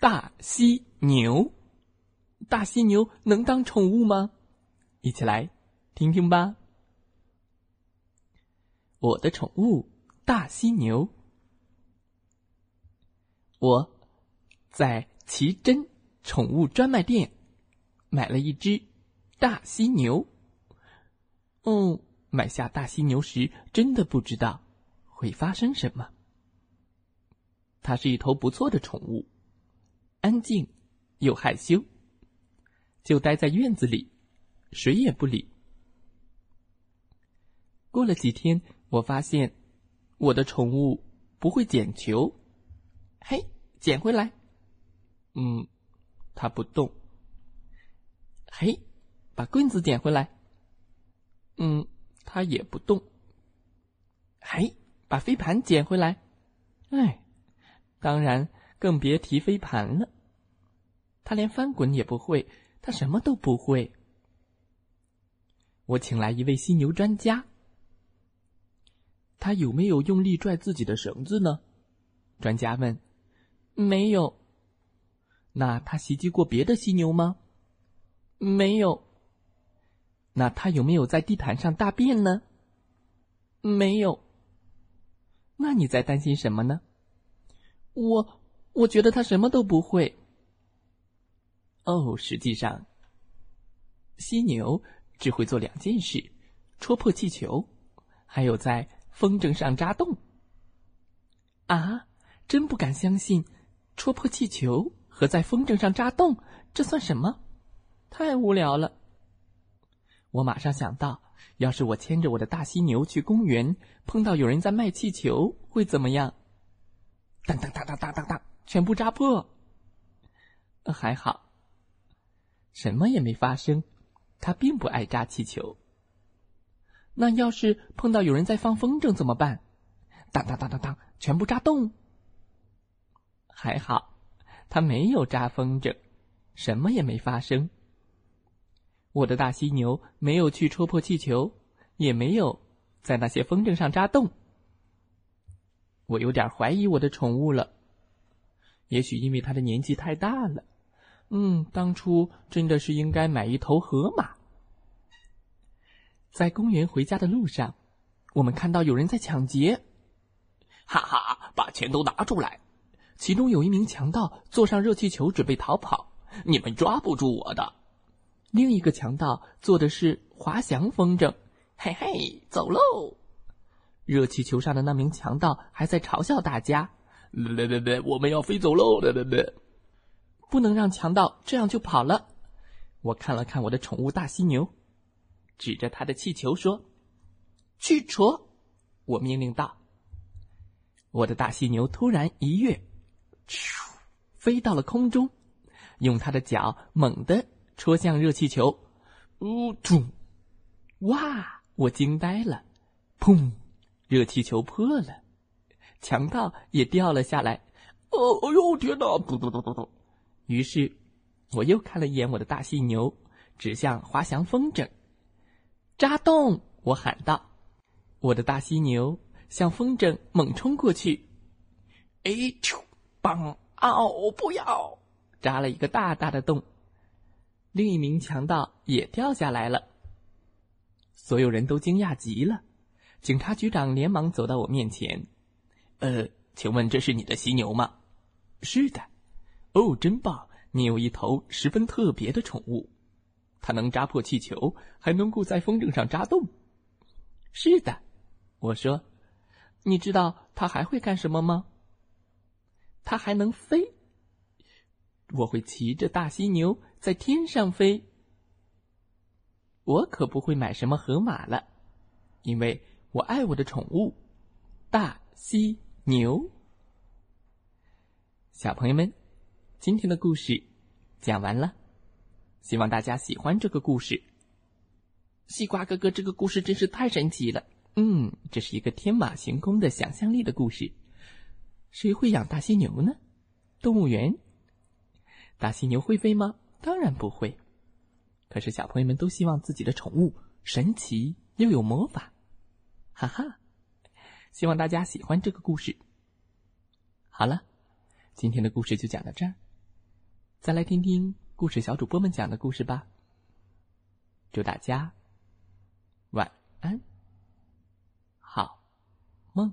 大犀牛，大犀牛能当宠物吗？一起来听听吧。我的宠物大犀牛，我在奇珍宠物专卖店买了一只大犀牛。哦，买下大犀牛时，真的不知道会发生什么。它是一头不错的宠物。安静又害羞，就待在院子里，谁也不理。过了几天，我发现我的宠物不会捡球，嘿，捡回来。嗯，它不动。嘿，把棍子捡回来。嗯，它也不动。嘿，把飞盘捡回来。哎，当然。更别提飞盘了。他连翻滚也不会，他什么都不会。我请来一位犀牛专家。他有没有用力拽自己的绳子呢？专家问。没有。那他袭击过别的犀牛吗？没有。那他有没有在地毯上大便呢？没有。那你在担心什么呢？我。我觉得他什么都不会。哦，实际上，犀牛只会做两件事：戳破气球，还有在风筝上扎洞。啊，真不敢相信！戳破气球和在风筝上扎洞，这算什么？太无聊了。我马上想到，要是我牵着我的大犀牛去公园，碰到有人在卖气球，会怎么样？当当当当当当当。全部扎破，还好，什么也没发生。他并不爱扎气球。那要是碰到有人在放风筝怎么办？当当当当当，全部扎洞。还好，他没有扎风筝，什么也没发生。我的大犀牛没有去戳破气球，也没有在那些风筝上扎洞。我有点怀疑我的宠物了。也许因为他的年纪太大了，嗯，当初真的是应该买一头河马。在公园回家的路上，我们看到有人在抢劫，哈哈，把钱都拿出来！其中有一名强盗坐上热气球准备逃跑，你们抓不住我的。另一个强盗坐的是滑翔风筝，嘿嘿，走喽！热气球上的那名强盗还在嘲笑大家。别别别！我们要飞走喽！别别别！不能让强盗这样就跑了。我看了看我的宠物大犀牛，指着他的气球说：“去戳！”我命令道。我的大犀牛突然一跃，咻，飞到了空中，用它的脚猛地戳向热气球。呜咚！哇！我惊呆了。砰！热气球破了。强盗也掉了下来，哦，哎呦天哪！嘟嘟嘟嘟嘟。于是，我又看了一眼我的大犀牛，指向滑翔风筝，扎洞！我喊道：“我的大犀牛向风筝猛冲过去，哎咻，棒！哦，不要！扎了一个大大的洞。另一名强盗也掉下来了。所有人都惊讶极了。警察局长连忙走到我面前。呃，请问这是你的犀牛吗？是的。哦，真棒！你有一头十分特别的宠物，它能扎破气球，还能够在风筝上扎洞。是的，我说。你知道它还会干什么吗？它还能飞。我会骑着大犀牛在天上飞。我可不会买什么河马了，因为我爱我的宠物大犀。牛，小朋友们，今天的故事讲完了，希望大家喜欢这个故事。西瓜哥哥，这个故事真是太神奇了。嗯，这是一个天马行空的想象力的故事。谁会养大犀牛呢？动物园？大犀牛会飞吗？当然不会。可是小朋友们都希望自己的宠物神奇又有魔法。哈哈，希望大家喜欢这个故事。好了，今天的故事就讲到这儿。再来听听故事小主播们讲的故事吧。祝大家。晚安，好梦。